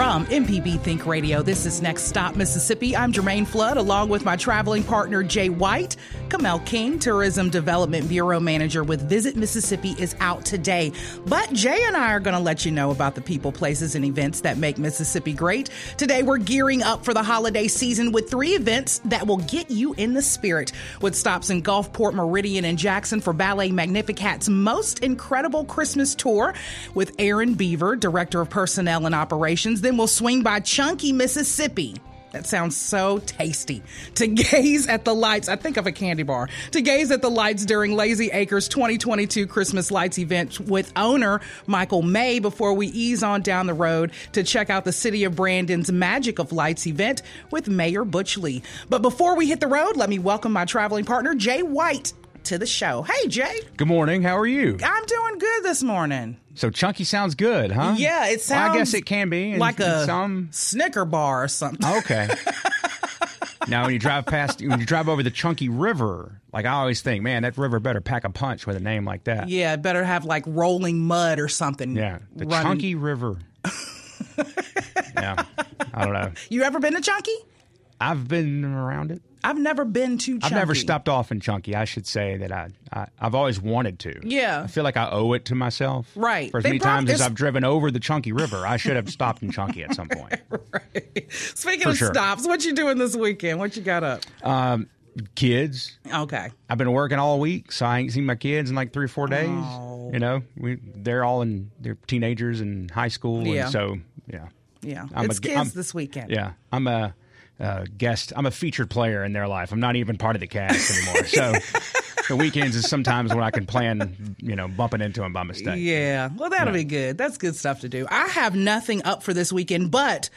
From MPB Think Radio, this is Next Stop Mississippi. I'm Jermaine Flood, along with my traveling partner Jay White. Kamel King, Tourism Development Bureau Manager with Visit Mississippi, is out today. But Jay and I are going to let you know about the people, places, and events that make Mississippi great. Today, we're gearing up for the holiday season with three events that will get you in the spirit. With stops in Gulfport, Meridian, and Jackson for Ballet Magnificat's most incredible Christmas tour with Erin Beaver, Director of Personnel and Operations. Then we'll swing by Chunky, Mississippi. That sounds so tasty. To gaze at the lights, I think of a candy bar. To gaze at the lights during Lazy Acres 2022 Christmas Lights event with owner Michael May before we ease on down the road to check out the City of Brandon's Magic of Lights event with Mayor Butch Lee. But before we hit the road, let me welcome my traveling partner, Jay White, to the show. Hey, Jay. Good morning. How are you? I'm doing good this morning. So chunky sounds good, huh? Yeah, it sounds. Well, I guess it can be in, like a some Snicker bar or something. Okay. now, when you drive past, when you drive over the Chunky River, like I always think, man, that river better pack a punch with a name like that. Yeah, it better have like rolling mud or something. Yeah, the running. Chunky River. yeah, I don't know. You ever been to Chunky? I've been around it. I've never been to Chunky. I've never stopped off in Chunky. I should say that I, I I've always wanted to. Yeah. I feel like I owe it to myself. Right. For as They many times as I've driven over the Chunky River, I should have stopped in Chunky at some point. right. Speaking For of sure. stops, what you doing this weekend? What you got up? Um, kids, Okay. I've been working all week, so I ain't seen my kids in like three or four days. Oh. You know, we they're all in they're teenagers in high school, Yeah. and so yeah, Yeah. I'm a it's g- kids I'm- this weekend. yeah. I'm a, uh guest. I'm a featured player in their life. I'm not even part of the cast anymore. so the weekends is sometimes when I can plan, you know, bumping into them by mistake. Yeah. Well, that'll be good. That's good stuff to do. I have nothing up for this weekend, but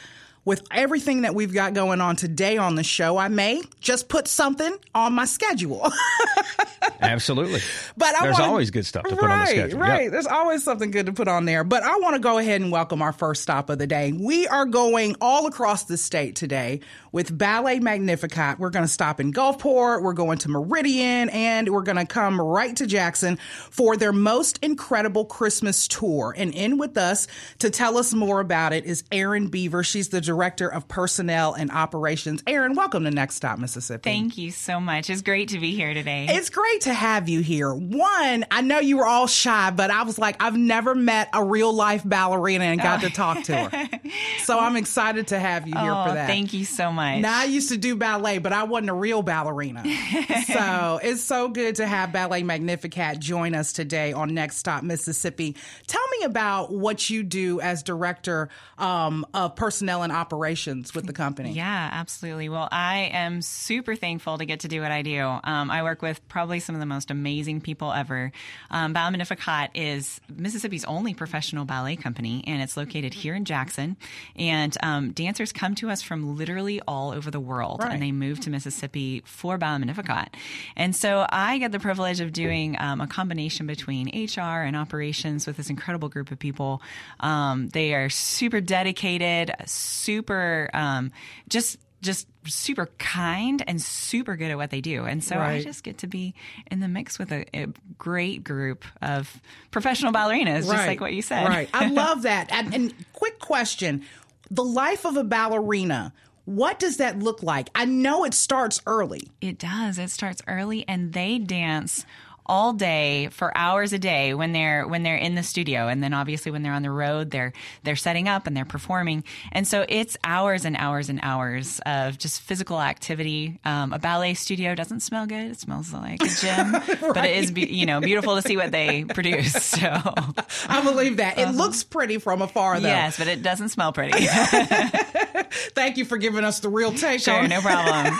with everything that we've got going on today on the show, I may just put something on my schedule. Absolutely. But I there's wanna- always good stuff to right, put on the schedule. Yep. Right, There's always something good to put on there. But I want to go ahead and welcome our first stop of the day. We are going all across the state today with Ballet Magnificat. We're going to stop in Gulfport, we're going to Meridian, and we're going to come right to Jackson for their most incredible Christmas tour. And in with us to tell us more about it is Erin Beaver. She's the Director of Personnel and Operations. Erin, welcome to Next Stop, Mississippi. Thank you so much. It's great to be here today. It's great to have you here. One, I know you were all shy, but I was like, I've never met a real life ballerina and got to talk to her. So I'm excited to have you here oh, for that. thank you so much. Now I used to do ballet, but I wasn't a real ballerina. so it's so good to have Ballet Magnificat join us today on Next Stop Mississippi. Tell me about what you do as director um, of personnel and operations with the company. Yeah, absolutely. Well, I am super thankful to get to do what I do. Um, I work with probably some of the most amazing people ever. Um, Ballet Magnificat is Mississippi's only professional ballet company, and it's located here in Jackson. And um, dancers come to us from literally all over the world, Right. and they move to Mississippi for Ballet Magnificat. And so I get the privilege of doing um, a combination between HR and operations with this incredible group of people. Um, they are super dedicated, super um, just just super kind and super good at what they do. And so I just get to be in the mix with a, a great group of professional ballerinas, just like what you said. Right. I love that. And, and quick question the life of a ballerina. What does that look like? I know it starts early. It does. It starts early and they dance all day for hours a day when they're when they're in the studio. And then obviously when they're on the road they're they're setting up and they're performing. And so it's hours and hours and hours of just physical activity. Um, a ballet studio doesn't smell good. It smells like a gym but it is be- you know beautiful to see what they produce so. I believe that. It looks pretty from afar, though. yes but it doesn't smell pretty. Thank you for giving us the real take sure no problem.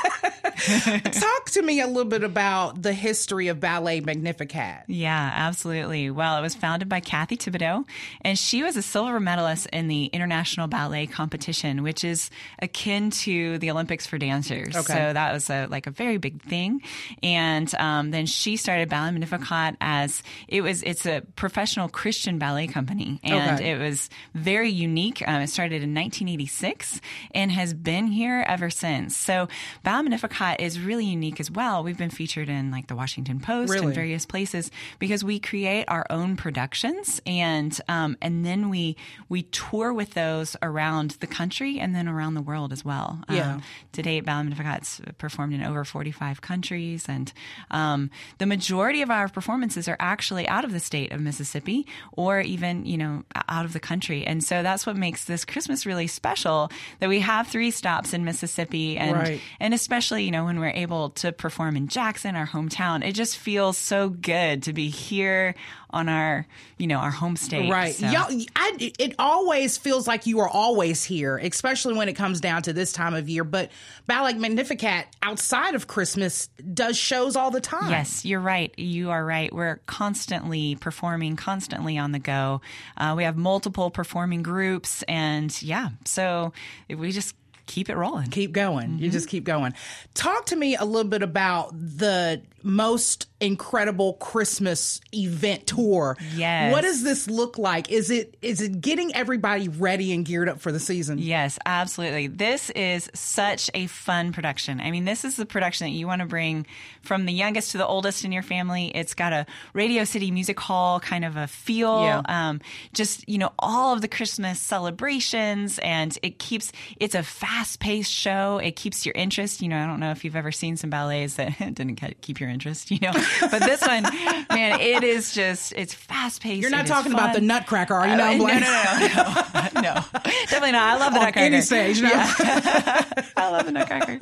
Talk to me a little bit about the history of Ballet Magnificat? Yeah, absolutely. Well, it was founded by Kathy Thibodeaux, and she was a silver medalist in the International Ballet Competition, which is akin to the Olympics for dancers. Okay. So that was a, like a very big thing. And um, then she started Ballet Magnificat as it was. It's a professional Christian ballet company, and Okay. it was very unique. Um, it started in 1986 and has been here ever since. So Ballet Magnificat is really unique as well. We've been featured in like the Washington Post Really? and various places because we create our own productions and um, and then we we tour with those around the country and then around the world as well. Yeah. Um, to date, Magnificat's performed in over 45 countries, and um, the majority of our performances are actually out of the state of Mississippi or even, you know, out of the country. And so that's what makes this Christmas really special that we have three stops in Mississippi and Right. and especially, you know, when we're able to perform in Jackson, our hometown, it just feels so good to be here on our, you know, our home state. Right. So- Y'all, I, it always feels like you are always here, especially when it comes down to this time of year. But Ballet Magnificat, outside of Christmas, does shows all the time. Yes, you're right. You are right. We're constantly performing, constantly on the go. Uh, we have multiple performing groups, and yeah, so we just keep it rolling. Keep going. Mm-hmm. You just keep going. Talk to me a little bit about the most incredible Christmas event tour. Yes. What does this look like? Is it is it getting everybody ready and geared up for the season? Yes, absolutely. This is such a fun production. I mean, this is the production that you want to bring from the youngest to the oldest in your family. It's got a Radio City Music Hall kind of a feel. Yeah. Um, just, you know, all of the Christmas celebrations and it keeps, it's a fast paced show. It keeps your interest. You know, I don't know if you've ever seen some ballets that didn't keep your interest, you know, but this one, man, it is just, it's fast paced. You're not talking about the Nutcracker, are you? Uh, No, no, no, no, no, definitely not. I love the On Nutcracker. any stage, no. I love the Nutcracker.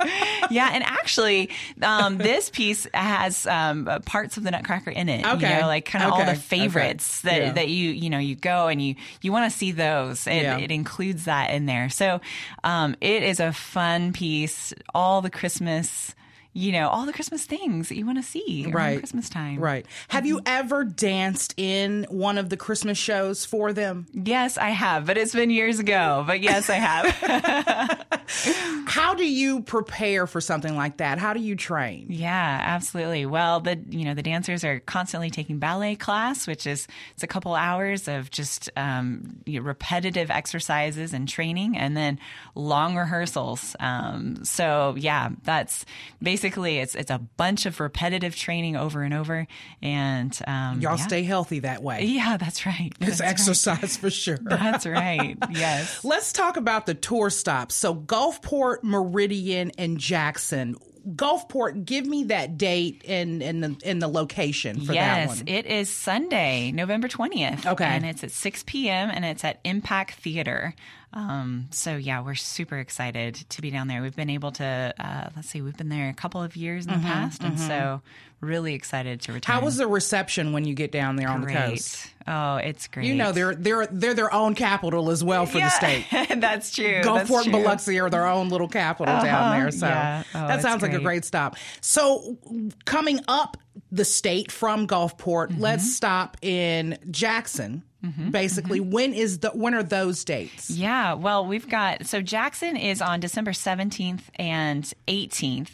Yeah, and actually, um, this piece has um, parts of the Nutcracker in it. Okay. you know, like kind of all the favorites Okay. that Yeah. that you you know you go and you you want to see those. It, Yeah. it includes that in there. So um, it is a fun piece. All the Christmas. You know all the Christmas things that you want to see around Right. Christmas time. Right. Have you ever danced in one of the Christmas shows for them? Yes, I have, but it's been years ago. But yes, I have. How do you prepare for something like that? How do you train? Yeah, absolutely. Well, the you know the dancers are constantly taking ballet class, which is it's a couple hours of just um, you know, repetitive exercises and training, and then long rehearsals. Um, so yeah, that's basically it's it's a bunch of repetitive training over and over, and um, Y'all yeah. stay healthy that way. Yeah, that's right. It's That's right. exercise for sure. That's right. Yes. Let's talk about the tour stops. So Gulfport, Meridian, and Jackson. Gulfport, give me that date and and the and the location for that yes, it is Sunday, November 20th. Okay. And it's at 6 p.m. and it's at Impact Theater. Um, so, yeah, we're super excited to be down there. We've been able to, uh, let's see, we've been there a couple of years in the past. And so, really excited to return. Mm-hmm, How was the reception when you get down there on the coast? Oh, it's great. You know they're they're they're their own capital as well for the state. that's true. Gulfport and. Biloxi are their own little capital down Uh-huh. there. So Yeah. Oh, that sounds like a great. great stop. So coming up the state from Gulfport, Mm-hmm. let's stop in Jackson. Basically, when is the when are those dates? Yeah, well, we've got so Jackson is on December 17th and 18th,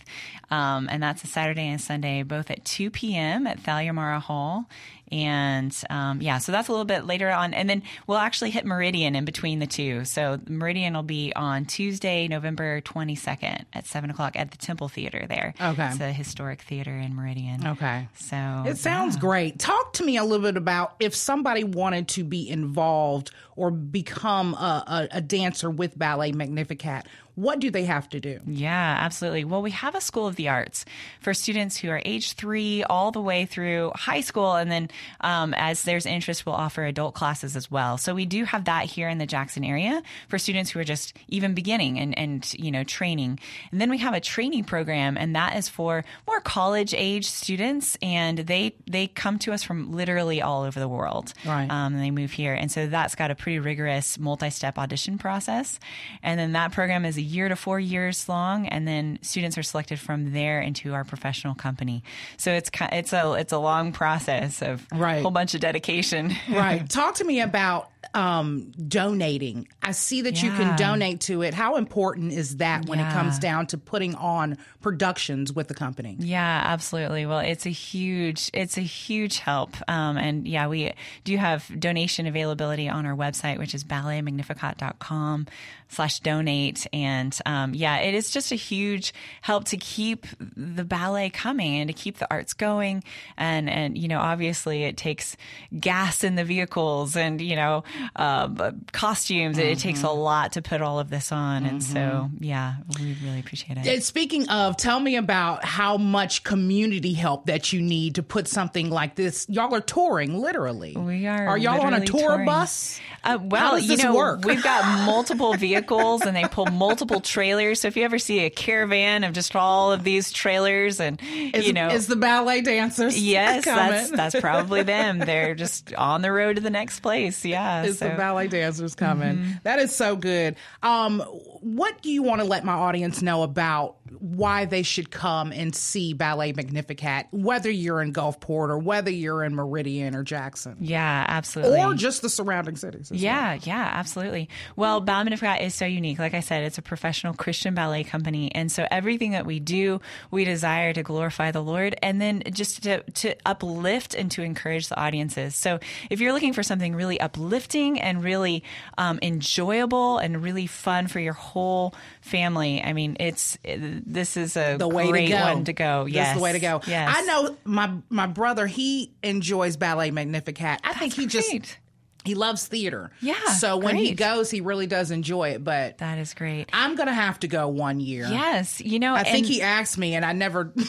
um, and that's a Saturday and Sunday, both at 2 p.m. at Thalia Mara Hall. And um, yeah, so that's a little bit later on. And then we'll actually hit Meridian in between the two. So Meridian will be on Tuesday, November 22nd at 7 o'clock at the Temple Theater there. Okay. It's a historic theater in Meridian. Okay. So It sounds great. Talk to me a little bit about if somebody wanted to be involved or become a, a, a dancer with Ballet Magnificat. What do they have to do? Yeah, absolutely. Well, we have a School of the Arts for students who are age three all the way through high school. And then um, as there's interest, we'll offer adult classes as well. So we do have that here in the Jackson area for students who are just even beginning and, and you know, training. And then we have a training program, and that is for more college age students. And they, they come to us from literally all over the world. Right. Um, and they move here. And so that's got a pretty rigorous multi step audition process. And then that program is a year to four years long, and then students are selected from there into our professional company. So it's it's a it's a long process of right. a whole bunch of dedication. right. Talk to me about um, donating. I see that yeah. you can donate to it. How important is that when yeah. it comes down to putting on productions with the company? Yeah, absolutely. Well, it's a huge it's a huge help. Um, and yeah, we do have donation availability on our website, which is balletmagnificat.com slash donate. And um, yeah, it is just a huge help to keep the ballet coming and to keep the arts going. And, and, you know, obviously it takes gas in the vehicles and, you know, uh, costumes. Mm-hmm. It, it, takes a mm-hmm. lot to put all of this on. Mm-hmm. And so, mm-hmm. yeah, we really appreciate it. And Speaking of, tell me about how much community help that you need to put something like this. Y'all are touring, literally. We are. Are y'all on a tour touring. bus? Uh, well, you know, work? we've got multiple vehicles and they pull multiple trailers. So if you ever see a caravan of just all of these trailers and, is, you know. Is the ballet dancers? Yes, that's, that's probably them. They're just on the road to the next place. Yeah. It's so. the ballet dancers coming. Mm-hmm. That is so good. Um, what do you want to let my audience know about why they should come and see Ballet Magnificat, whether you're in Gulfport or whether you're in Meridian or Jackson. Yeah, absolutely. Or just the surrounding cities. Yeah, well. yeah, absolutely. Well, Ballet Magnificat is so unique. Like I said, it's a professional Christian ballet company. And so everything that we do, we desire to glorify the Lord and then just to, to uplift and to encourage the audiences. So if you're looking for something really uplifting and really um, enjoyable and really fun for your whole family, I mean, it's this is a the way great to go. one to go. Yes, this is the way to go. Yes. I know my my brother. He enjoys ballet Magnificat. I That's think he great. just he loves theater. Yeah. So when great. he goes, he really does enjoy it. But that is great. I'm gonna have to go one year. Yes. You know, I think he asked me, and I never.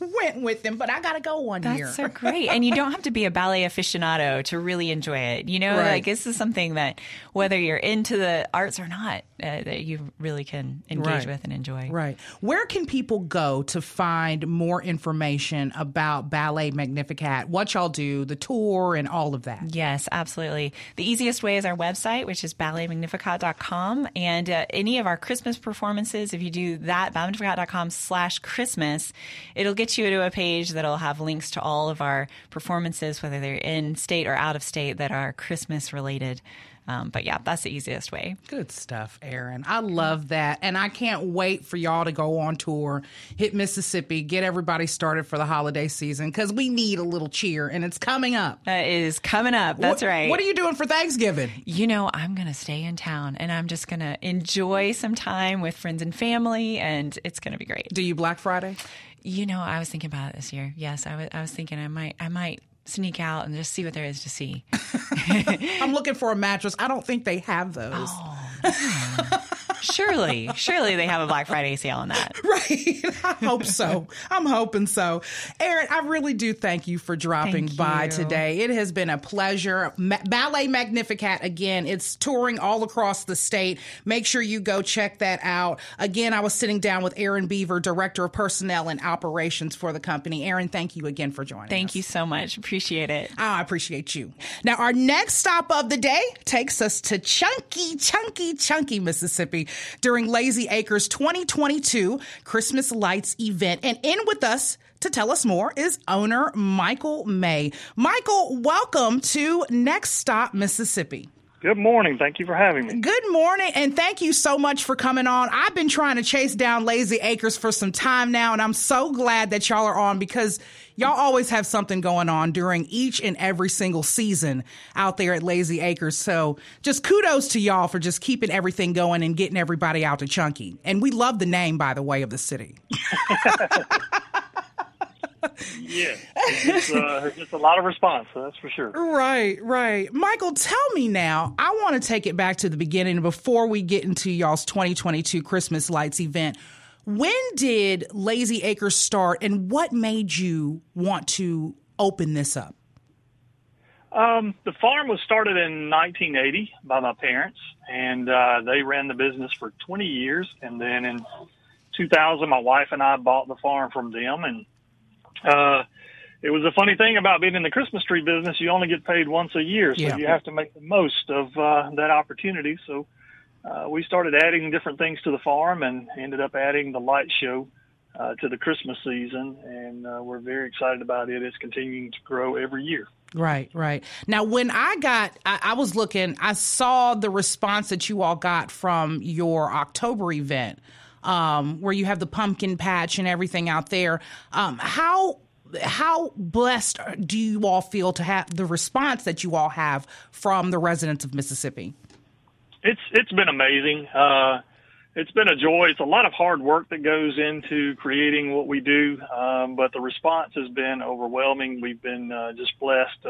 went with them, but I got to go one That's year. That's so great. and you don't have to be a ballet aficionado to really enjoy it. You know, right. like this is something that whether you're into the arts or not, uh, that you really can engage right. with and enjoy. Right. Where can people go to find more information about Ballet Magnificat, what y'all do, the tour, and all of that? Yes, absolutely. The easiest way is our website, which is balletmagnificat.com. And uh, any of our Christmas performances, if you do that, balletmagnificat.com slash Christmas, it'll get you to a page that'll have links to all of our performances, whether they're in state or out of state, that are Christmas related. Um, but yeah, that's the easiest way. Good stuff, Erin. I love that. And I can't wait for y'all to go on tour, hit Mississippi, get everybody started for the holiday season because we need a little cheer and it's coming up. That is coming up. That's what, right. What are you doing for Thanksgiving? You know, I'm going to stay in town and I'm just going to enjoy some time with friends and family, and it's going to be great. Do you Black Friday? You know, I was thinking about it this year. Yes, I was. I was thinking I might. I might sneak out and just see what there is to see. I'm looking for a mattress. I don't think they have those. Oh, surely, surely they have a Black Friday sale on that. Right. I hope so. I'm hoping so. Erin, I really do thank you for dropping thank by you. today. It has been a pleasure. Ma- Ballet Magnificat, again, it's touring all across the state. Make sure you go check that out. Again, I was sitting down with Erin Beaver, Director of Personnel and Operations for the company. Erin, thank you again for joining us. Thank us. you so much. Appreciate it. I appreciate you. Now, our next stop of the day takes us to Chunky, Chunky, Chunky, Mississippi during Lazy Acres 2022 Christmas Lights event. And in with us to tell us more is owner Michael May. Michael, welcome to Next Stop Mississippi. Good morning. Thank you for having me. Good morning, and thank you so much for coming on. I've been trying to chase down Lazy Acres for some time now, and I'm so glad that y'all are on because y'all always have something going on during each and every single season out there at Lazy Acres. So just kudos to y'all for just keeping everything going and getting everybody out to Chunky. And we love the name, by the way, of the city. yeah, it's, uh, it's a lot of response, so that's for sure. Right, right. Michael, tell me now. I want to take it back to the beginning before we get into y'all's 2022 Christmas Lights event. When did Lazy Acres start, and what made you want to open this up? Um, the farm was started in 1980 by my parents, and uh, they ran the business for 20 years. And then in 2000, my wife and I bought the farm from them, and uh, it was a funny thing about being in the Christmas tree business. You only get paid once a year, so Yeah. you have to make the most of uh, that opportunity. So uh, we started adding different things to the farm and ended up adding the light show uh, to the Christmas season, and uh, we're very excited about it. It's continuing to grow every year. Right, right. Now, when I got, I, I, was looking, I saw the response that you all got from your October event, um, where you have the pumpkin patch and everything out there. Um, how how blessed do you all feel to have the response that you all have from the residents of Mississippi? It's it's been amazing. Uh, it's been a joy. It's a lot of hard work that goes into creating what we do, um, but the response has been overwhelming. We've been uh, just blessed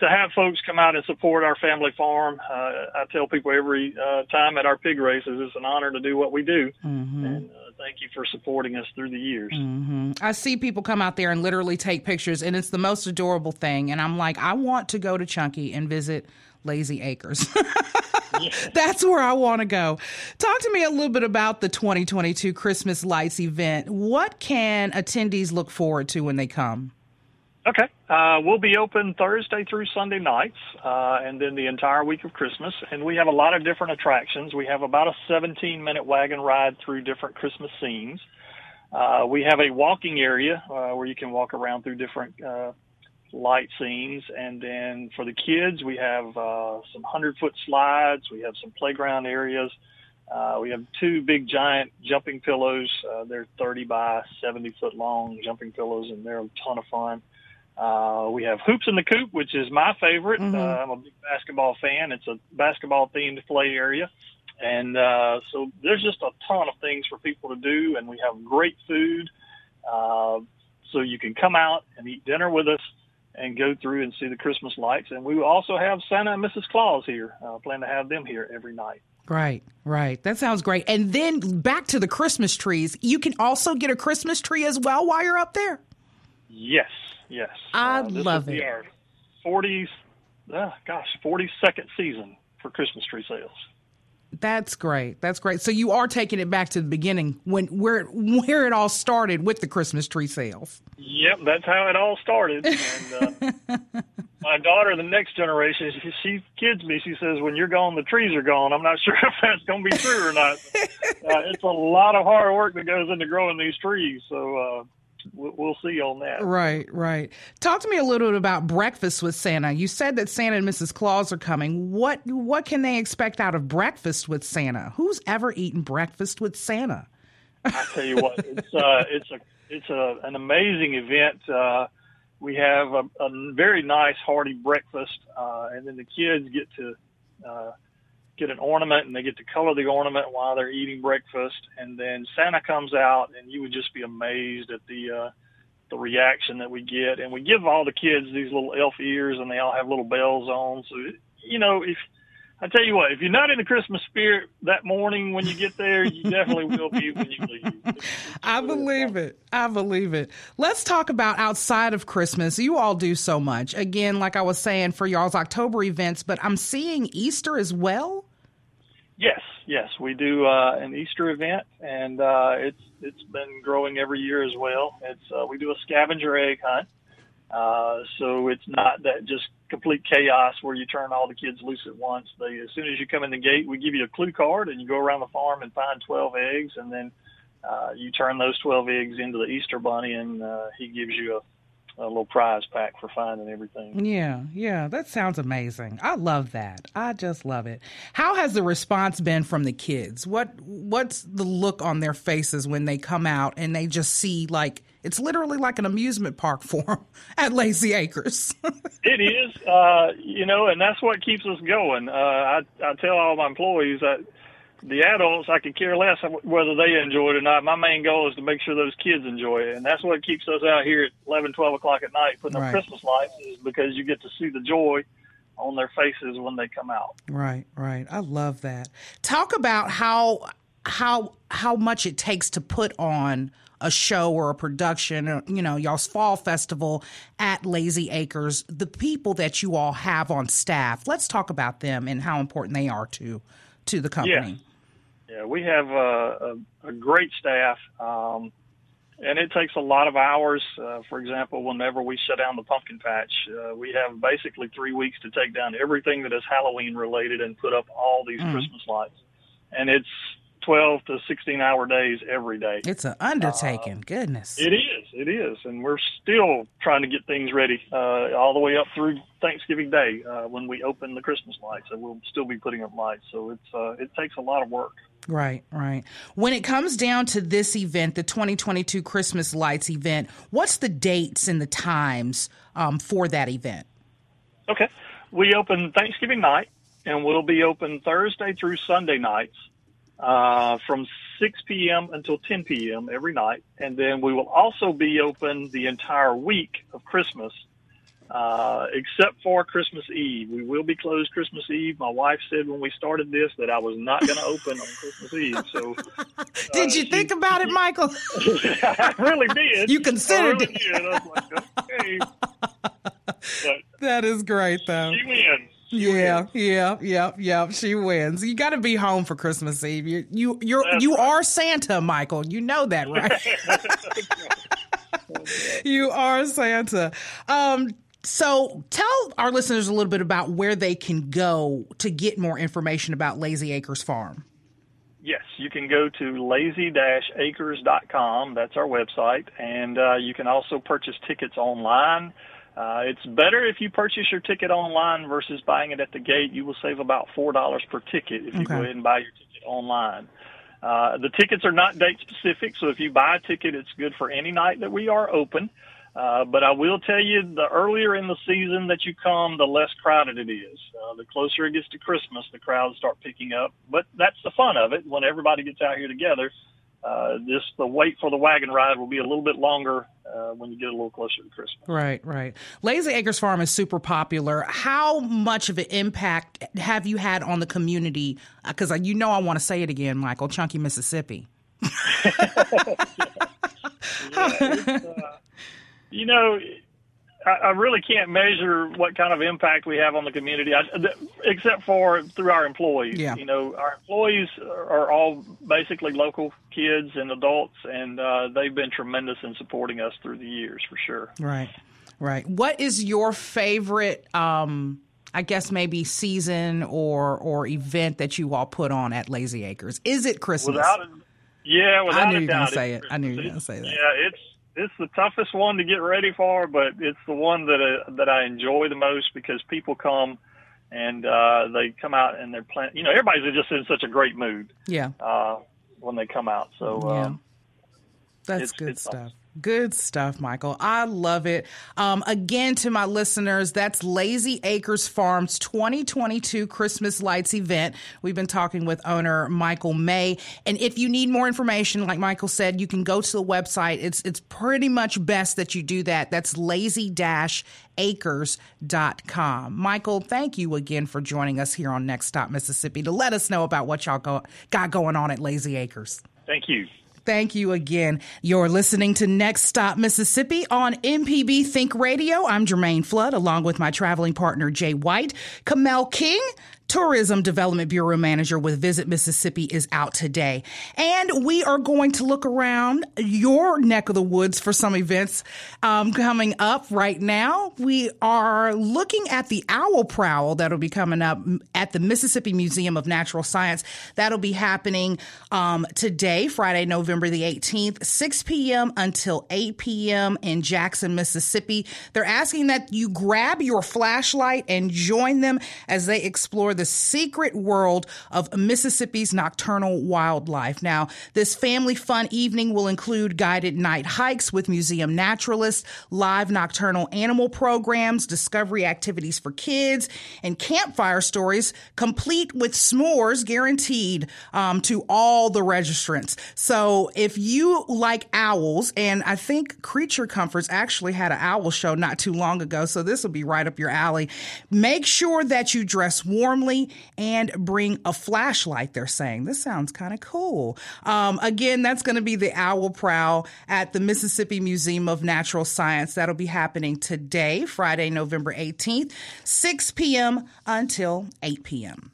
to have folks come out and support our family farm. Uh, I tell people every uh, time at our pig races, it's an honor to do what we do, mm-hmm. and uh, thank you for supporting us through the years. Mm-hmm. I see people come out there and literally take pictures, and it's the most adorable thing. And I'm like, I want to go to Chunky and visit Lazy Acres. That's where I want to go. Talk to me a little bit about the 2022 Christmas Lights event. What can attendees look forward to when they come? Okay. Uh, we'll be open Thursday through Sunday nights, uh, and then the entire week of Christmas. And we have a lot of different attractions. We have about a 17 minute wagon ride through different Christmas scenes. Uh, we have a walking area uh, where you can walk around through different uh, light scenes. And then for the kids, we have uh, some 100 foot slides, we have some playground areas. Uh, we have two big giant jumping pillows. Uh, they're 30 by 70 foot long jumping pillows, and they're a ton of fun. Uh, we have Hoops in the Coop, which is my favorite. Mm-hmm. Uh, I'm a big basketball fan. It's a basketball themed play area. And uh, so there's just a ton of things for people to do, and we have great food. Uh, so you can come out and eat dinner with us and go through and see the Christmas lights. And we also have Santa and Mrs. Claus here. Uh, plan to have them here every night. Right, right. That sounds great. And then back to the Christmas trees. You can also get a Christmas tree as well while you're up there. Yes, yes. I uh, love it. Our 40s, uh, gosh, 42nd season for Christmas tree sales. That's great. That's great. So you are taking it back to the beginning when where where it all started with the Christmas tree sales. Yep, that's how it all started. And, uh, my daughter, the next generation, she, she kids me. She says, "When you're gone, the trees are gone." I'm not sure if that's going to be true or not. uh, it's a lot of hard work that goes into growing these trees. So uh, we'll see on that. Right, right. Talk to me a little bit about breakfast with Santa. You said that Santa and Mrs. Claus are coming. What what can they expect out of breakfast with Santa? Who's ever eaten breakfast with Santa? I tell you what, it's uh, it's a it's a an amazing event. Uh, we have a, a very nice hearty breakfast, uh, and then the kids get to uh, get an ornament and they get to color the ornament while they're eating breakfast. And then Santa comes out and you would just be amazed at the, uh, the reaction that we get. And we give all the kids these little elf ears and they all have little bells on. So, you know, if, I tell you what, if you're not in the Christmas spirit that morning when you get there, you definitely will be when you leave. I believe it. I believe it. Let's talk about outside of Christmas. You all do so much. Again, like I was saying for y'all's October events, but I'm seeing Easter as well. Yes, yes, we do uh, an Easter event, and uh, it's it's been growing every year as well. It's uh, we do a scavenger egg hunt, uh, so it's not that just complete chaos where you turn all the kids loose at once. They, as soon as you come in the gate, we give you a clue card, and you go around the farm and find 12 eggs, and then uh, you turn those 12 eggs into the Easter bunny, and uh, he gives you a a little prize pack for finding everything. Yeah, yeah, that sounds amazing. I love that. I just love it. How has the response been from the kids? What what's the look on their faces when they come out and they just see like it's literally like an amusement park for them at Lazy Acres. it is, uh, you know, and that's what keeps us going. Uh, I I tell all my employees that the adults, I could care less whether they enjoy it or not. My main goal is to make sure those kids enjoy it, and that's what keeps us out here at 11, 12 o'clock at night putting right. up Christmas lights, is because you get to see the joy on their faces when they come out. Right, right. I love that. Talk about how how how much it takes to put on a show or a production, or, you know, y'all's fall festival at Lazy Acres, the people that you all have on staff. Let's talk about them and how important they are to to the company. Yeah, we have a, a, a great staff, um, and it takes a lot of hours. Uh, for example, whenever we shut down the pumpkin patch, uh, we have basically three weeks to take down everything that is Halloween related and put up all these mm-hmm. Christmas lights. and it's 12 to 16 hour days every day. It's an undertaking. Goodness. It is. It is. And we're still trying to get things ready uh, all the way up through Thanksgiving Day uh, when we open the Christmas lights. And we'll still be putting up lights. So it's uh, it takes a lot of work. Right, right. When it comes down to this event, the 2022 Christmas Lights event, what's the dates and the times um, for that event? Okay. We open Thanksgiving night, and we'll be open Thursday through Sunday nights uh, from 6 p.m. until 10 p.m. every night. And then we will also be open the entire week of Christmas, uh, except for Christmas Eve. We will be closed Christmas Eve. My wife said when we started this that I was not going to open on Christmas Eve. So, did you she- think about it, Michael? I really did. You considered I really did. I was like, okay. But that is great, though. she wins. Yeah, yeah, yeah, yeah. She wins. You got to be home for Christmas Eve. You, you, you're, That's you right. are Santa, Michael. You know that, right? you are Santa. Um, so tell our listeners a little bit about where they can go to get more information about Lazy Acres Farm. Yes, you can go to lazy-acres.com. That's our website, and uh, you can also purchase tickets online. Uh, it's better if you purchase your ticket online versus buying it at the gate. You will save about four dollars per ticket if you go ahead and buy your ticket online. Uh, the tickets are not date specific, so if you buy a ticket, it's good for any night that we are open. Uh, but I will tell you, the earlier in the season that you come, the less crowded it is. Uh, the closer it gets to Christmas, the crowds start picking up. But that's the fun of it. When everybody gets out here together, uh, just the wait for the wagon ride will be a little bit longer uh, when you get a little closer to Christmas. Right, right. Lazy Acres Farm is super popular. How much of an impact have you had on the community? Because you know I want to say it again, Michael, Chunky, Mississippi. You know, I, I really can't measure what kind of impact we have on the community, I, th- except for through our employees. Yeah. You know, our employees are, all basically local kids and adults, and uh, they've been tremendous in supporting us through the years, for sure. Right, right. What is your favorite? Um, I guess maybe season or or event that you all put on at Lazy Acres. Is it Christmas? Without a, yeah, without I knew you were gonna say it's it. I knew you were gonna say that. Yeah, it's it's the toughest one to get ready for, but it's the one that uh, that I enjoy the most because people come and uh, they come out and they're playing. You know, everybody's just in such a great mood yeah, uh, when they come out. So Yeah. um, that's good it's stuff. awesome. Good stuff, Michael. I love it. Um, again, to my listeners, that's Lazy Acres Farms 2022 Christmas Lights event. We've been talking with owner Michael May. And if you need more information, like Michael said, you can go to the website. It's it's pretty much best that you do that. That's lazy-acres.com. Michael, thank you again for joining us here on Next Stop Mississippi to let us know about what y'all go, got going on at Lazy Acres. thank you. Thank you again. You're listening to Next Stop Mississippi on MPB Think Radio. I'm Jermaine Flood, along with my traveling partner, Jay White. Kamel King, Tourism Development Bureau Manager with Visit Mississippi, is out today. And we are going to look around your neck of the woods for some events um, coming up right now. We are looking at the Owl Prowl that'll be coming up at the Mississippi Museum of Natural Science. That'll be happening um, today, Friday, November the 18th, 6 p.m. until 8 p.m. in Jackson, Mississippi. They're asking that you grab your flashlight and join them as they explore the secret world of Mississippi's nocturnal wildlife. Now, this family fun evening will include guided night hikes with museum naturalists, live nocturnal animal programs, discovery activities for kids, and campfire stories, complete with s'mores guaranteed um, to all the registrants. So, if you like owls, and I think Creature Comforts actually had an owl show not too long ago, so this will be right up your alley. Make sure that you dress warmly and bring a flashlight. They're saying this sounds kind of cool. Um, again, that's going to be the Owl Prowl at the Mississippi Museum of Natural Science. That'll be happening today, Friday, November 18th, 6 p.m. until 8 p.m.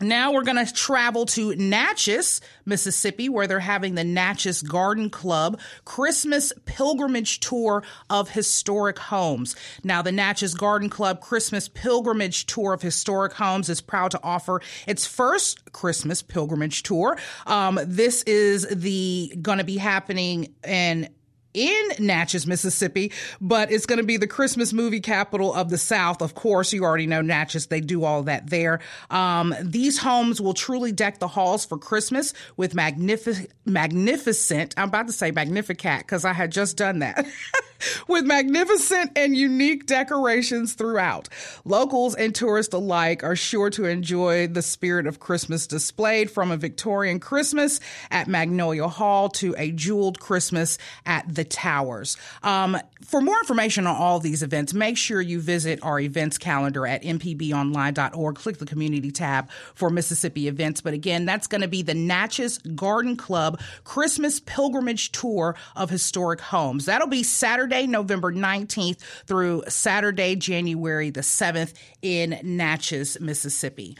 Now we're going to travel to Natchez, Mississippi, where they're having the Natchez Garden Club Christmas Pilgrimage Tour of Historic Homes. Now, the Natchez Garden Club Christmas Pilgrimage Tour of Historic Homes is proud to offer its first Christmas pilgrimage tour. Um, this is the going to be happening in in Natchez, Mississippi, but it's going to be the Christmas movie capital of the South. Of course, you already know Natchez. They do all that there. Um, these homes will truly deck the halls for Christmas with magnificent, magnificent, I'm about to say magnificat because I had just done that. with magnificent and unique decorations throughout. Locals and tourists alike are sure to enjoy the spirit of Christmas displayed from a Victorian Christmas at Magnolia Hall to a jeweled Christmas at the Towers. Um, for more information on all these events, make sure you visit our events calendar at mpbonline.org. Click the community tab for Mississippi events. But again, that's going to be the Natchez Garden Club Christmas Pilgrimage Tour of Historic Homes. That'll be Saturday Saturday, November 19th through Saturday, January the 7th in Natchez, Mississippi.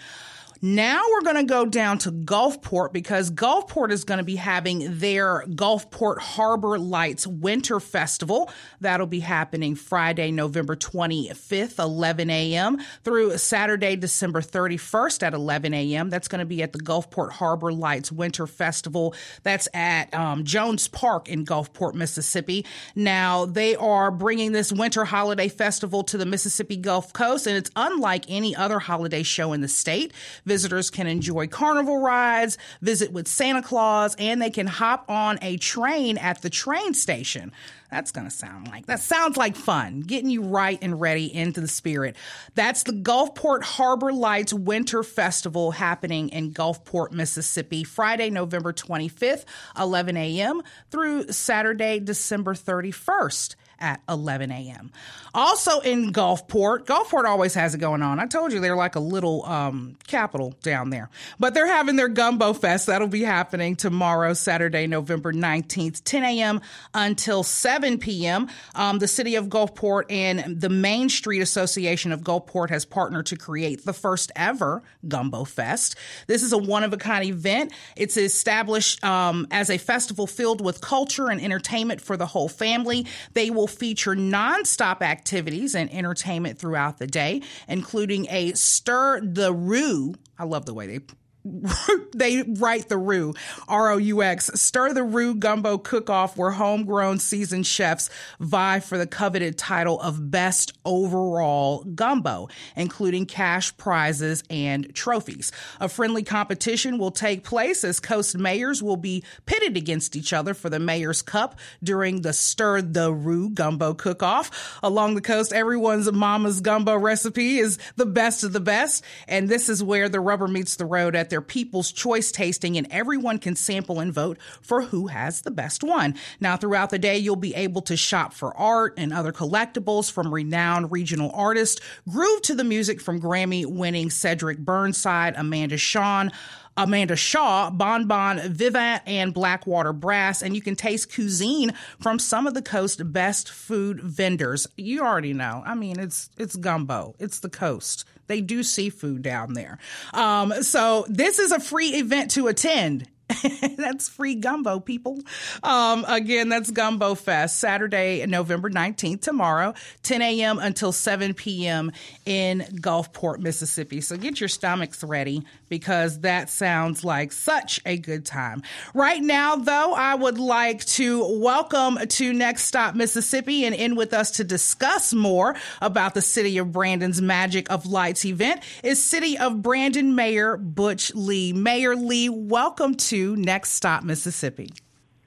Now we're going to go down to Gulfport because Gulfport is going to be having their Gulfport Harbor Lights Winter Festival. That'll be happening Friday, November 25th, 11 a.m. through Saturday, December 31st at 11 a.m. That's going to be at the Gulfport Harbor Lights Winter Festival. That's at um, Jones Park in Gulfport, Mississippi. Now they are bringing this winter holiday festival to the Mississippi Gulf Coast, and it's unlike any other holiday show in the state. Visitors can enjoy carnival rides, visit with Santa Claus, and they can hop on a train at the train station. That's going to sound like that sounds like fun, getting you right and ready into the spirit. That's the Gulfport Harbor Lights Winter Festival happening in Gulfport, Mississippi, Friday, November 25th, 11 a.m. through Saturday, December 31st at 11 a.m. Also in Gulfport, Gulfport always has it going on. I told you they're like a little um, capital down there. But they're having their Gumbo Fest. That'll be happening tomorrow, Saturday, November 19th, 10 a.m. until 7 p.m. Um, the city of Gulfport and the Main Street Association of Gulfport has partnered to create the first ever Gumbo Fest. This is a one of a kind event. It's established um, as a festival filled with culture and entertainment for the whole family. They will feature nonstop activities and entertainment throughout the day, including a Stir the Roux. I love the way they they write the roux, R O U X, stir the roux gumbo cook off where homegrown seasoned chefs vie for the coveted title of best overall gumbo, including cash prizes and trophies. A friendly competition will take place as coast mayors will be pitted against each other for the mayor's cup during the stir the roux gumbo cook off. Along the coast, everyone's mama's gumbo recipe is the best of the best, and this is where the rubber meets the road at their People's Choice tasting, and everyone can sample and vote for who has the best one. Now, throughout the day, you'll be able to shop for art and other collectibles from renowned regional artists, groove to the music from Grammy winning Cedric Burnside, Amanda Sean, Amanda Shaw, Bon Bon, Vivant, and Blackwater Brass. And you can taste cuisine from some of the coast's best food vendors. You already know. I mean, it's it's gumbo. It's the coast. They do seafood down there. Um, so this is a free event to attend. that's free gumbo, people. Um, again, that's Gumbo Fest, Saturday, November 19th, tomorrow, 10 a.m. until 7 p.m. in Gulfport, Mississippi. So get your stomachs ready because that sounds like such a good time. Right now, though, I would like to welcome to Next Stop Mississippi and in with us to discuss more about the City of Brandon's Magic of Lights event is City of Brandon Mayor Butch Lee. Mayor Lee, welcome to Next Stop Mississippi.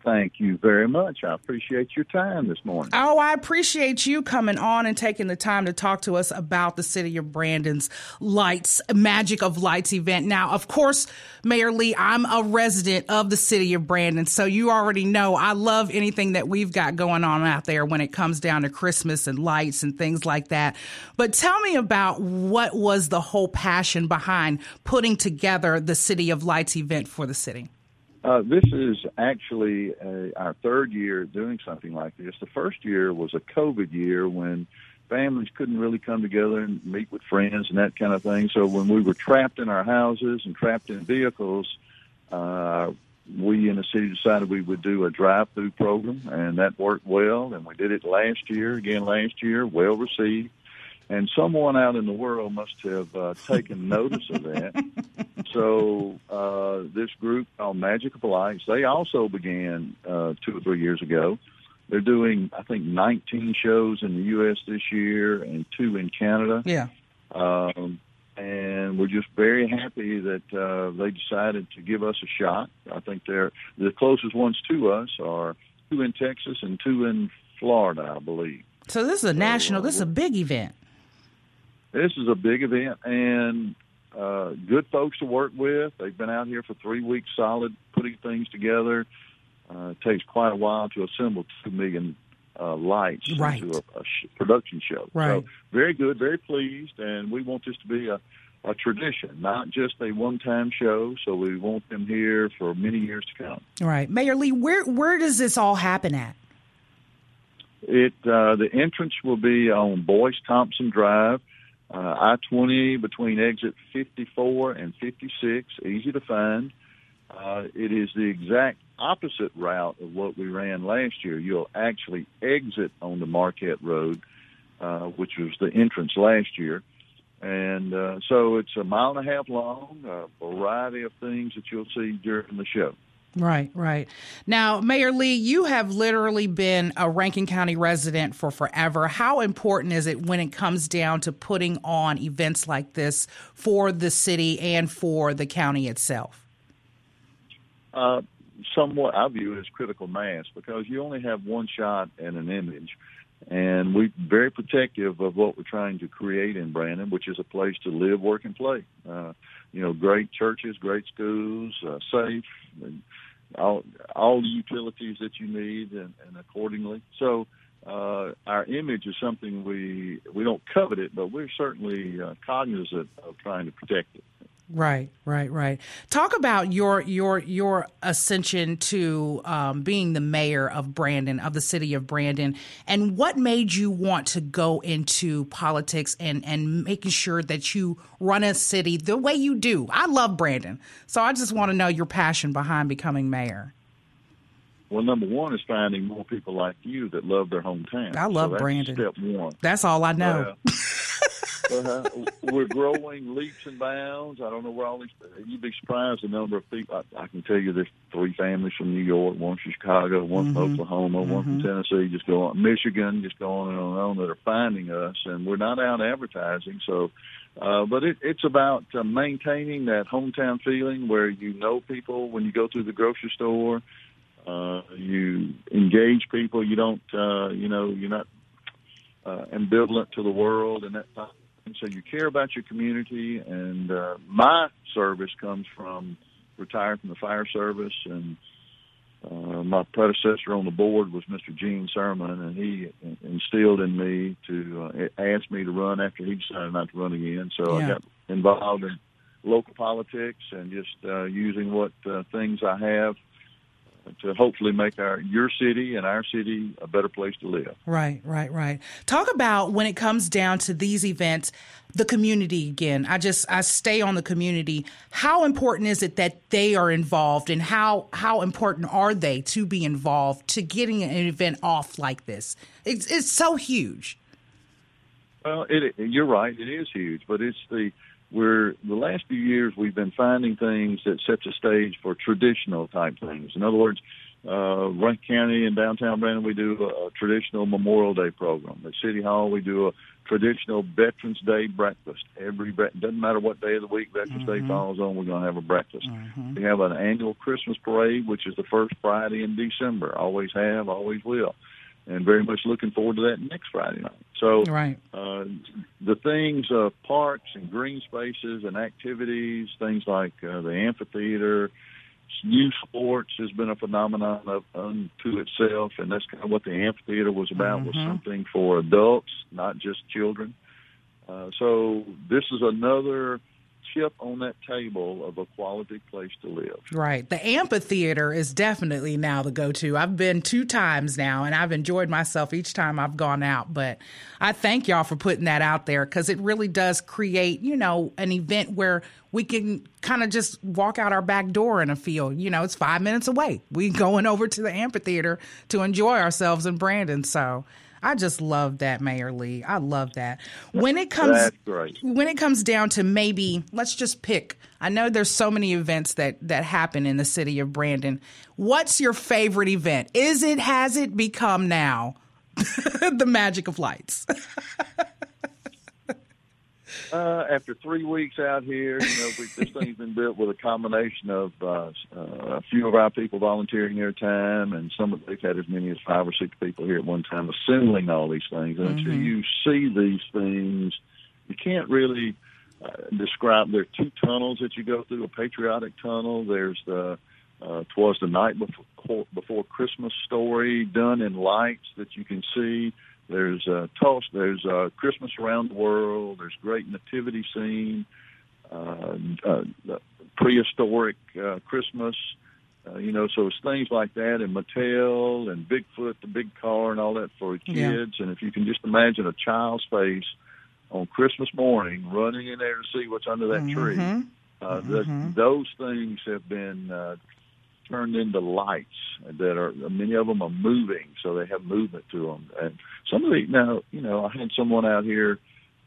Thank you very much. I appreciate your time this morning. Oh, I appreciate you coming on and taking the time to talk to us about the City of Brandon's Lights, Magic of Lights event. Now, of course, Mayor Lee, I'm a resident of the City of Brandon, so you already know I love anything that we've got going on out there when it comes down to Christmas and lights and things like that. But tell me about what was the whole passion behind putting together the City of Lights event for the city? Uh, this is actually uh, our third year doing something like this. The first year was a COVID year when families couldn't really come together and meet with friends and that kind of thing. So when we were trapped in our houses and trapped in vehicles, uh, we in the city decided we would do a drive-through program, and that worked well. And we did it last year, again last year, well received. And someone out in the world must have uh, taken notice of that. So uh, this group called Magic of Lights, they also began uh, two or three years ago. They're doing, I think, 19 shows in the U.S. this year and two in Canada. Yeah. Um, and we're just very happy that uh, they decided to give us a shot. I think they're the closest ones to us are two in Texas and two in Florida, I believe. So this is a national. uh, This is a big event. This is a big event and uh, good folks to work with. They've been out here for three weeks solid, putting things together. Uh, it takes quite a while to assemble two million uh, lights Right. into a, a sh- production show. Right. So very good, very pleased, and we want this to be a, a tradition, not just a one-time show. So we want them here for many years to come. Right, Mayor Lee. Where where does this all happen at? It uh, the entrance will be on Boyce Thompson Drive, uh, I twenty between exit fifty four and fifty six. Easy to find. Uh, it is the exact opposite route of what we ran last year. You'll actually exit on the Marquette Road, uh, which was the entrance last year. And uh, so it's a mile and a half long, a variety of things that you'll see during the show. Right, right. Now, Mayor Lee, you have literally been a Rankin County resident for forever. How important is it when it comes down to putting on events like this for the city and for the county itself? uh, somewhat I view it as critical mass because you only have one shot and an image. And we're very protective of what we're trying to create in Brandon, which is a place to live, work, and play. Uh, you know, great churches, great schools, uh, safe, and all all the utilities that you need, and, and accordingly. So, uh, our image is something we we don't covet it, but we're certainly uh, cognizant of trying to protect it. Right, right, right. Talk about your your your ascension to um, being the mayor of Brandon, of the city of Brandon, and what made you want to go into politics and and making sure that you run a city the way you do. I love Brandon, so I just want to know your passion behind becoming mayor. Well, number one is finding more people like you that love their hometown. I love so that's Brandon. Step one. That's all I know. Uh, we're growing leaps and bounds. I don't know where all these. You'd be surprised the number of people. I, I can tell you, there's three families from New York, one from Chicago, one Mm-hmm. from Oklahoma, one from Tennessee. Just go on, Michigan, just go on and on and on that are finding us, and we're not out advertising. So, uh, but it, it's about uh, maintaining that hometown feeling where you know people when you go through the grocery store. Uh, you engage people. You don't, uh, you know, you're not uh, ambivalent to the world and that type thing. So you care about your community. And uh, my service comes from retired from the fire service, and uh, my predecessor on the board was Mr. Gene Sermon, and he instilled in me to uh, ask me to run after he decided not to run again. So Yeah. I got involved in local politics and just uh, using what uh, things I have to hopefully make our your city and our city a better place to live. Right, right, right. Talk about when it comes down to these events, the community again. I just I stay on the community. How important is it that they are involved and how how important are they to be involved to getting an event off like this? It's it's so huge. Well, it, you're right. It is huge, but it's the we're the last few years we've been finding things that sets a stage for traditional type things. In other words, uh, Rankin County and downtown Brandon, we do a, a traditional Memorial Day program. At City Hall, we do a traditional Veterans Day breakfast. Every bre- doesn't matter what day of the week Veterans Day falls on, we're going to have a breakfast. We have an annual Christmas parade, which is the first Friday in December. Always have, always will, and very much looking forward to that next Friday night. So Right. uh, the things of parks and green spaces and activities, things like uh, the amphitheater, new sports has been a phenomenon of unto itself, and that's kind of what the amphitheater was about was something for adults, not just children. Uh, so this is another chip on that table of a quality place to live. Right. The amphitheater is definitely now the go to. I've been two times now and I've enjoyed myself each time I've gone out. But I thank y'all for putting that out there because it really does create, you know, an event where we can kind of just walk out our back door in a field. You know, it's five minutes away. We going over to the amphitheater to enjoy ourselves in Brandon. So I just love that, Mayor Lee. I love that. When it comes when it comes down to maybe let's just pick. I know there's so many events that that happen in the city of Brandon. What's your favorite event? Is it has it become now the magic of lights? Uh, after three weeks out here, you know, we, this thing's been built with a combination of uh, uh, a few of our people volunteering their time, and some of they've had as many as five or six people here at one time assembling all these things. And until you see these things, you can't really uh, describe. There are two tunnels that you go through: a patriotic tunnel. There's the uh, "Twas the Night Before, before Christmas" story done in lights that you can see. There's uh, toss. There's uh, Christmas around the world. There's great nativity scene. Uh, uh, prehistoric uh, Christmas. Uh, you know, so it's things like that, and Mattel and Bigfoot, the big car, and all that for kids. Yeah. And if you can just imagine a child's face on Christmas morning, running in there to see what's under that tree, uh, that, those things have been uh, turned into lights that are many of them are moving, so they have movement to them. And some of the now, you know, I had someone out here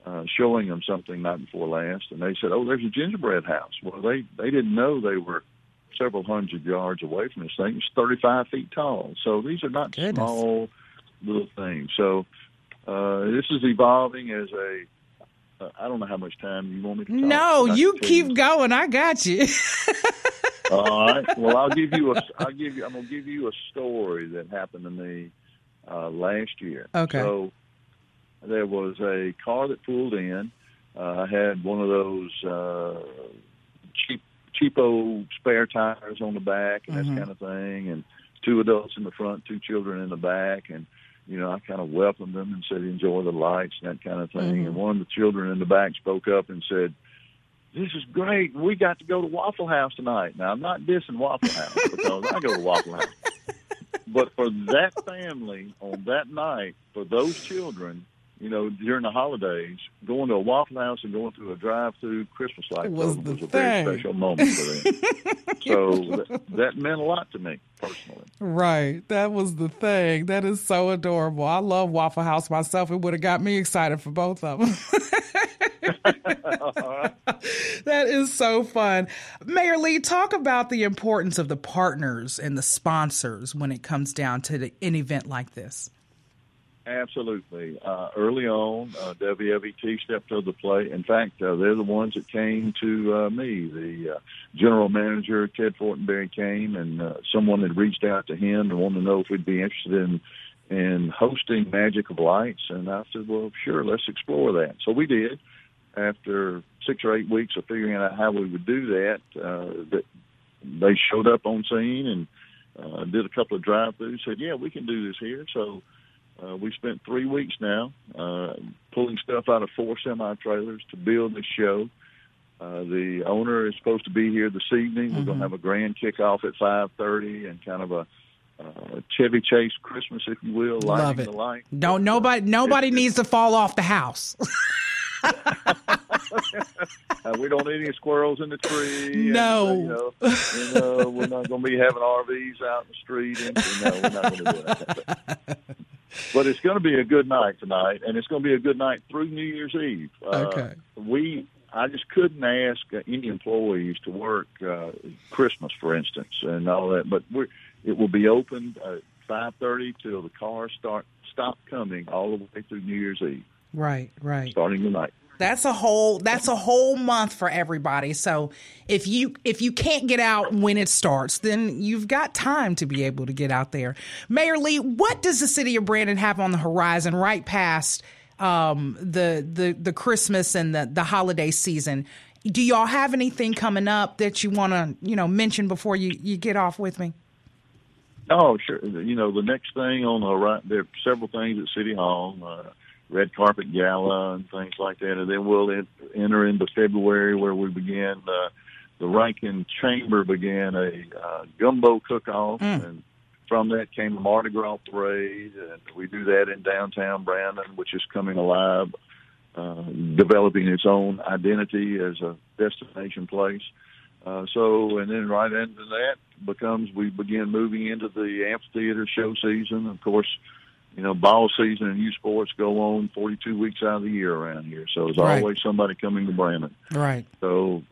uh, showing them something night before last, and they said, "Oh, there's a gingerbread house." Well, they they didn't know they were several hundred yards away from this thing. It's 35 feet tall, so these are not Goodness. small little things. So uh, this is evolving as a. Uh, I don't know how much time you want me to talk. no, you keep going. I got you. all right. Well, I'll give you a. I'll give you. I'm gonna give you a story that happened to me uh, last year. Okay. So there was a car that pulled in. Uh, I had one of those uh, cheap, cheapo spare tires on the back and Mm-hmm. that kind of thing, and two adults in the front, two children in the back, and you know, I kind of welcomed them and said, "Enjoy the lights" and that kind of thing. Mm-hmm. And one of the children in the back spoke up and said, this is great. We got to go to Waffle House tonight. Now, I'm not dissing Waffle House because I go to Waffle House. But for that family on that night, for those children, you know, during the holidays, going to a Waffle House and going through a drive-through Christmas light Was the was a very special moment for them. so that, that meant a lot to me personally. Right. That was the thing. That is so adorable. I love Waffle House myself. It would have got me excited for both of them. that is so fun. Mayor Lee, talk about the importance of the partners and the sponsors when it comes down to the, an event like this. Absolutely. Uh, early on, uh, WLBT stepped to the plate. In fact, uh, they're the ones that came to uh, me. The uh, general manager, Ted Fortenberry, came, and uh, someone had reached out to him and wanted to know if we'd be interested in in hosting Magic of Lights. And I said, well, sure, let's explore that. So we did. After six or eight weeks of figuring out how we would do that, uh, that they showed up on scene and uh, did a couple of drive-throughs. Said, yeah, we can do this here. So uh, we spent three weeks now uh, pulling stuff out of four semi trailers to build this show. Uh, the owner is supposed to be here this evening. We're going to have a grand kickoff at five thirty and kind of a uh, Chevy Chase Christmas, if you will, Love it. the light. Don't nobody nobody needs to fall off the house. Uh, we don't need any squirrels in the tree. No. And, uh, you, know, you know, we're not going to be having RVs out in the street. And, you know, we're not going to do that. But it's going to be a good night tonight, and it's going to be a good night through New Year's Eve. Uh, Okay. We, I just couldn't ask uh, any employees to work uh, Christmas, for instance, and all that. But we're, it will be open at five thirty till the cars start stop coming all the way through New Year's Eve, right, right. starting tonight. That's a whole that's a whole month for everybody. So if you if you can't get out when it starts, then you've got time to be able to get out there. Mayor Lee, what does the city of Brandon have on the horizon right past um, the the the Christmas and the the holiday season? Do y'all have anything coming up that you want to you know mention before you you get off with me? Oh, sure. You know, the next thing on the right, there are several things at City Hall. Uh, red carpet gala and things like that. And then we'll enter into February where we begin uh, the Rankin Chamber began a uh, gumbo cook-off, mm. and from that came a Mardi Gras parade, and we do that in downtown Brandon, which is coming alive, uh, developing its own identity as a destination place. Uh, so, and then right into that becomes we begin moving into the amphitheater show season. Of course, you know, ball season and youth sports go on 42 weeks out of the year around here. So there's right. always somebody coming to Brandon. Right. So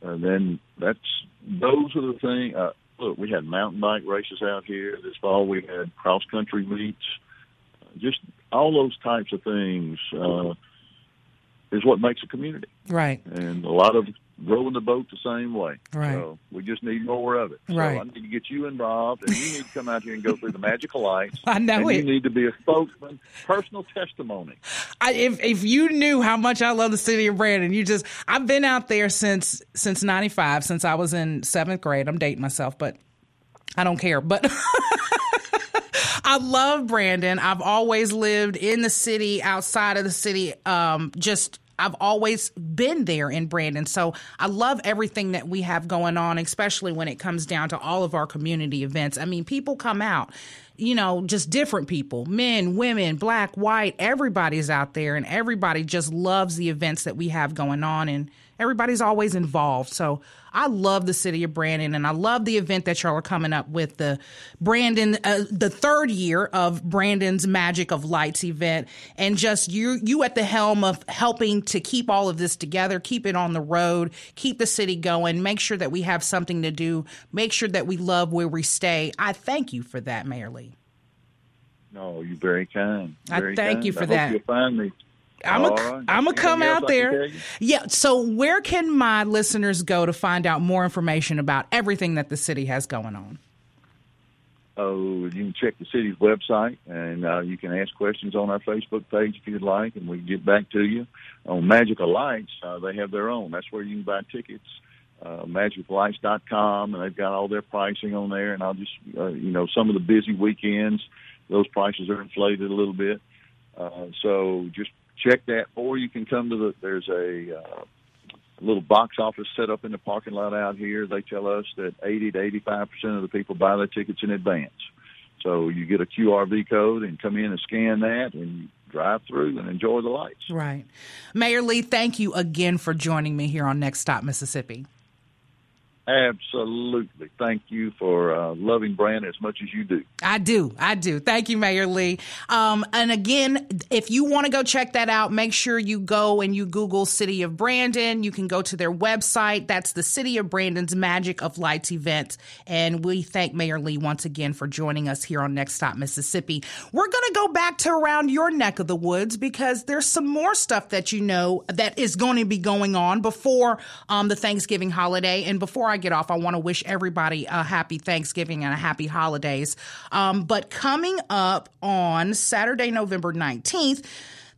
and then that's those are the things. Uh, look, we had mountain bike races out here this fall. We had cross country meets. Just all those types of things uh, is what makes a community. Right. And a lot of rowing the boat the same way. Right. So we just need more of it. Right. So I need to get you involved, and you need to come out here and go through the magical lights. I know and it. You need to be a spokesman, personal testimony. I, if if you knew how much I love the city of Brandon, you just I've been out there since since '95, since I was in seventh grade. I'm dating myself, but I don't care. But I love Brandon. I've always lived in the city, outside of the city, um, just I've always been there in Brandon. So I love everything that we have going on, especially when it comes down to all of our community events. I mean, people come out, you know, just different people, men, women, black, white, everybody's out there and everybody just loves the events that we have going on. And everybody's always involved. So I love the city of Brandon, and I love the event that y'all are coming up with the Brandon, uh, the third year of Brandon's Magic of Lights event, and just you you at the helm of helping to keep all of this together, keep it on the road, keep the city going, make sure that we have something to do, make sure that we love where we stay. I thank you for that, Mayor Lee. No, you're very kind. Very I thank kind. you for I that. Hope you'll find me I'm gonna I'm gonna come out there. Yeah. So where can my listeners go to find out more information about everything that the city has going on? Oh, you can check the city's website, and uh, you can ask questions on our Facebook page if you'd like, and we can get back to you. On Magical Lights, uh, they have their own. That's where you can buy tickets. Uh, magiclights.com, and they've got all their pricing on there. And I'll just, uh, you know, some of the busy weekends, those prices are inflated a little bit. Uh, so just check that, or you can come to the. There's a uh, little box office set up in the parking lot out here. They tell us that 80 to 85 percent of the people buy their tickets in advance. So you get a QRV code and come in and scan that, and drive through and enjoy the lights. Right, Mayor Lee. Thank you again for joining me here on Next Stop Mississippi. Absolutely. Thank you for uh, loving Brandon as much as you do. I do. I do. Thank you, Mayor Lee. Um, and again, if you want to go check that out, make sure you go and you Google City of Brandon. You can go to their website. That's the City of Brandon's Magic of Lights event. And we thank Mayor Lee once again for joining us here on Next Stop Mississippi. We're going to go back to around your neck of the woods because there's some more stuff that you know that is going to be going on before um, the Thanksgiving holiday and before I get off, I want to wish everybody a happy Thanksgiving and a happy holidays. Um, but coming up on Saturday, November 19th,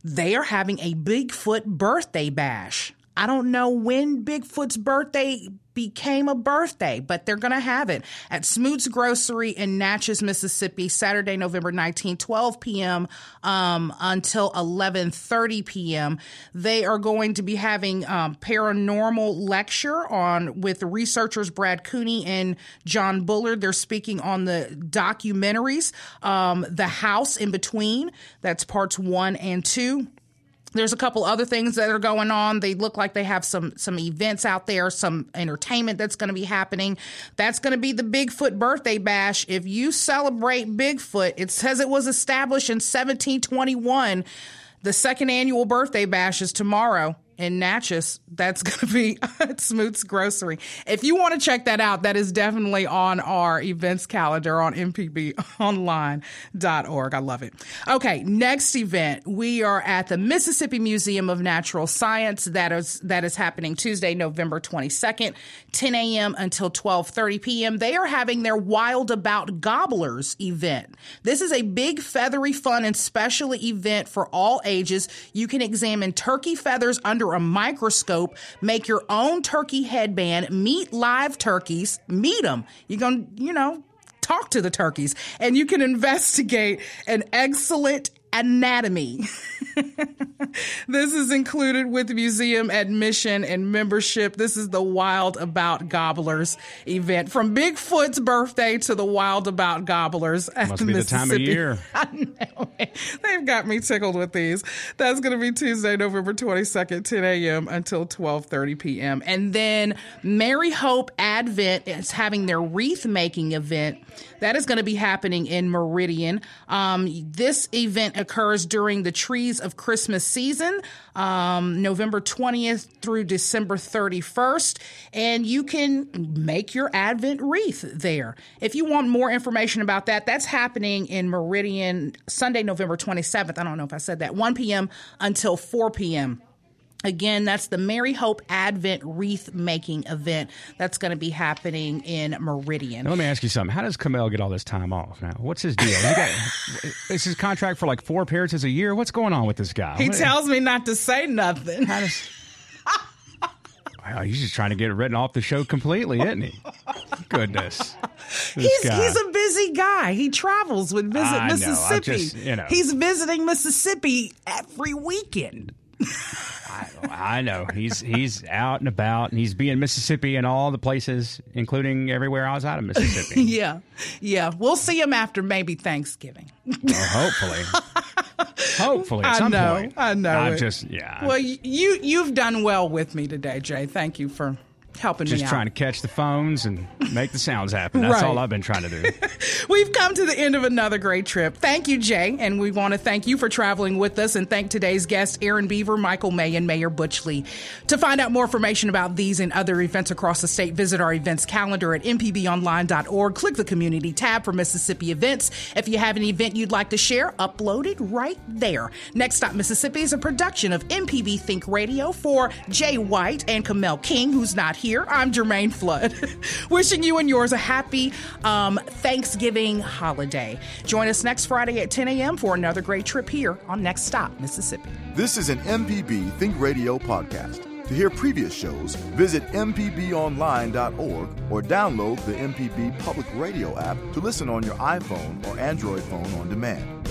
they are having a Bigfoot birthday bash. I don't know when Bigfoot's birthday became a birthday, but they're going to have it at Smoot's Grocery in Natchez, Mississippi, Saturday, November 19, 12 p.m. Um, until 11:30 p.m. They are going to be having um, paranormal lecture on with researchers Brad Cooney and John Bullard. They're speaking on the documentaries, um, The House in Between. That's parts one and two there's a couple other things that are going on. They look like they have some some events out there, some entertainment that's going to be happening. That's going to be the Bigfoot birthday bash. If you celebrate Bigfoot, it says it was established in 1721. The second annual birthday bash is tomorrow in Natchez. That's going to be at Smoot's Grocery. If you want to check that out, that is definitely on our events calendar on mpbonline.org. I love it. Okay, next event. We are at the Mississippi Museum of Natural Science. That is that is happening Tuesday, November 22nd, 10 a.m. until 12:30 p.m. They are having their Wild About Gobblers event. This is a big feathery fun and special event for all ages. You can examine turkey feathers under under a microscope, make your own turkey headband, meet live turkeys, meet them. You're going to, you know, talk to the turkeys and you can investigate an excellent anatomy. this is included with museum admission and membership. This is the Wild About Gobblers event from Bigfoot's birthday to the Wild About Gobblers. At Must be the time of year. They've got me tickled with these. That's going to be Tuesday, November 22nd, 10 a.m. until 12:30 p.m. And then Merrehope Advent is having their wreath making event. That is going to be happening in Meridian. Um, this event occurs during the Trees of Christmas season, um, November 20th through December 31st, and you can make your Advent wreath there. If you want more information about that, that's happening in Meridian Sunday, November 27th. I don't know if I said that, 1 p.m. until 4 p.m. Again, that's the Merrehope Advent Wreath Making event that's going to be happening in Meridian. Now, let me ask you something. How does Kamel get all this time off now? What's his deal? He got, is his contract for like four appearances a year? What's going on with this guy? He What- tells me not to say nothing. How does, Wow, he's just trying to get it written off the show completely, isn't he? Goodness. He's he's a busy guy. He travels with Visit I know. Mississippi. just, you know. He's visiting Mississippi every weekend. I know he's he's out and about, and he's being Mississippi and all the places, including everywhere outside of Mississippi. Yeah, yeah. We'll see him after maybe Thanksgiving. Well, hopefully, hopefully I know, point. I know I'm it. just yeah. Well, you you've done well with me today, Jay. Thank you for helping just me out. trying to catch the phones and make the sounds happen. That's Right. all I've been trying to do. We've come to the end of another great trip. Thank you, Jay, and we want to thank you for traveling with us and thank today's guests, Erin Beaver, Michael May, and Mayor Butch Lee. To find out more information about these and other events across the state, visit our events calendar at mpbonline.org. Click the community tab for Mississippi events. If you have an event you'd like to share, upload it right there. Next Stop Mississippi is a production of MPB Think Radio for Jay White and Kamel King, who's not here. I'm Jermaine Flood. Wishing you and yours a happy um, Thanksgiving holiday. Join us next Friday at 10 a.m. for another great trip here on Next Stop Mississippi. This is an MPB Think Radio podcast. To hear previous shows, visit MPBOnline.org or download the MPB Public Radio app to listen on your iPhone or Android phone on demand.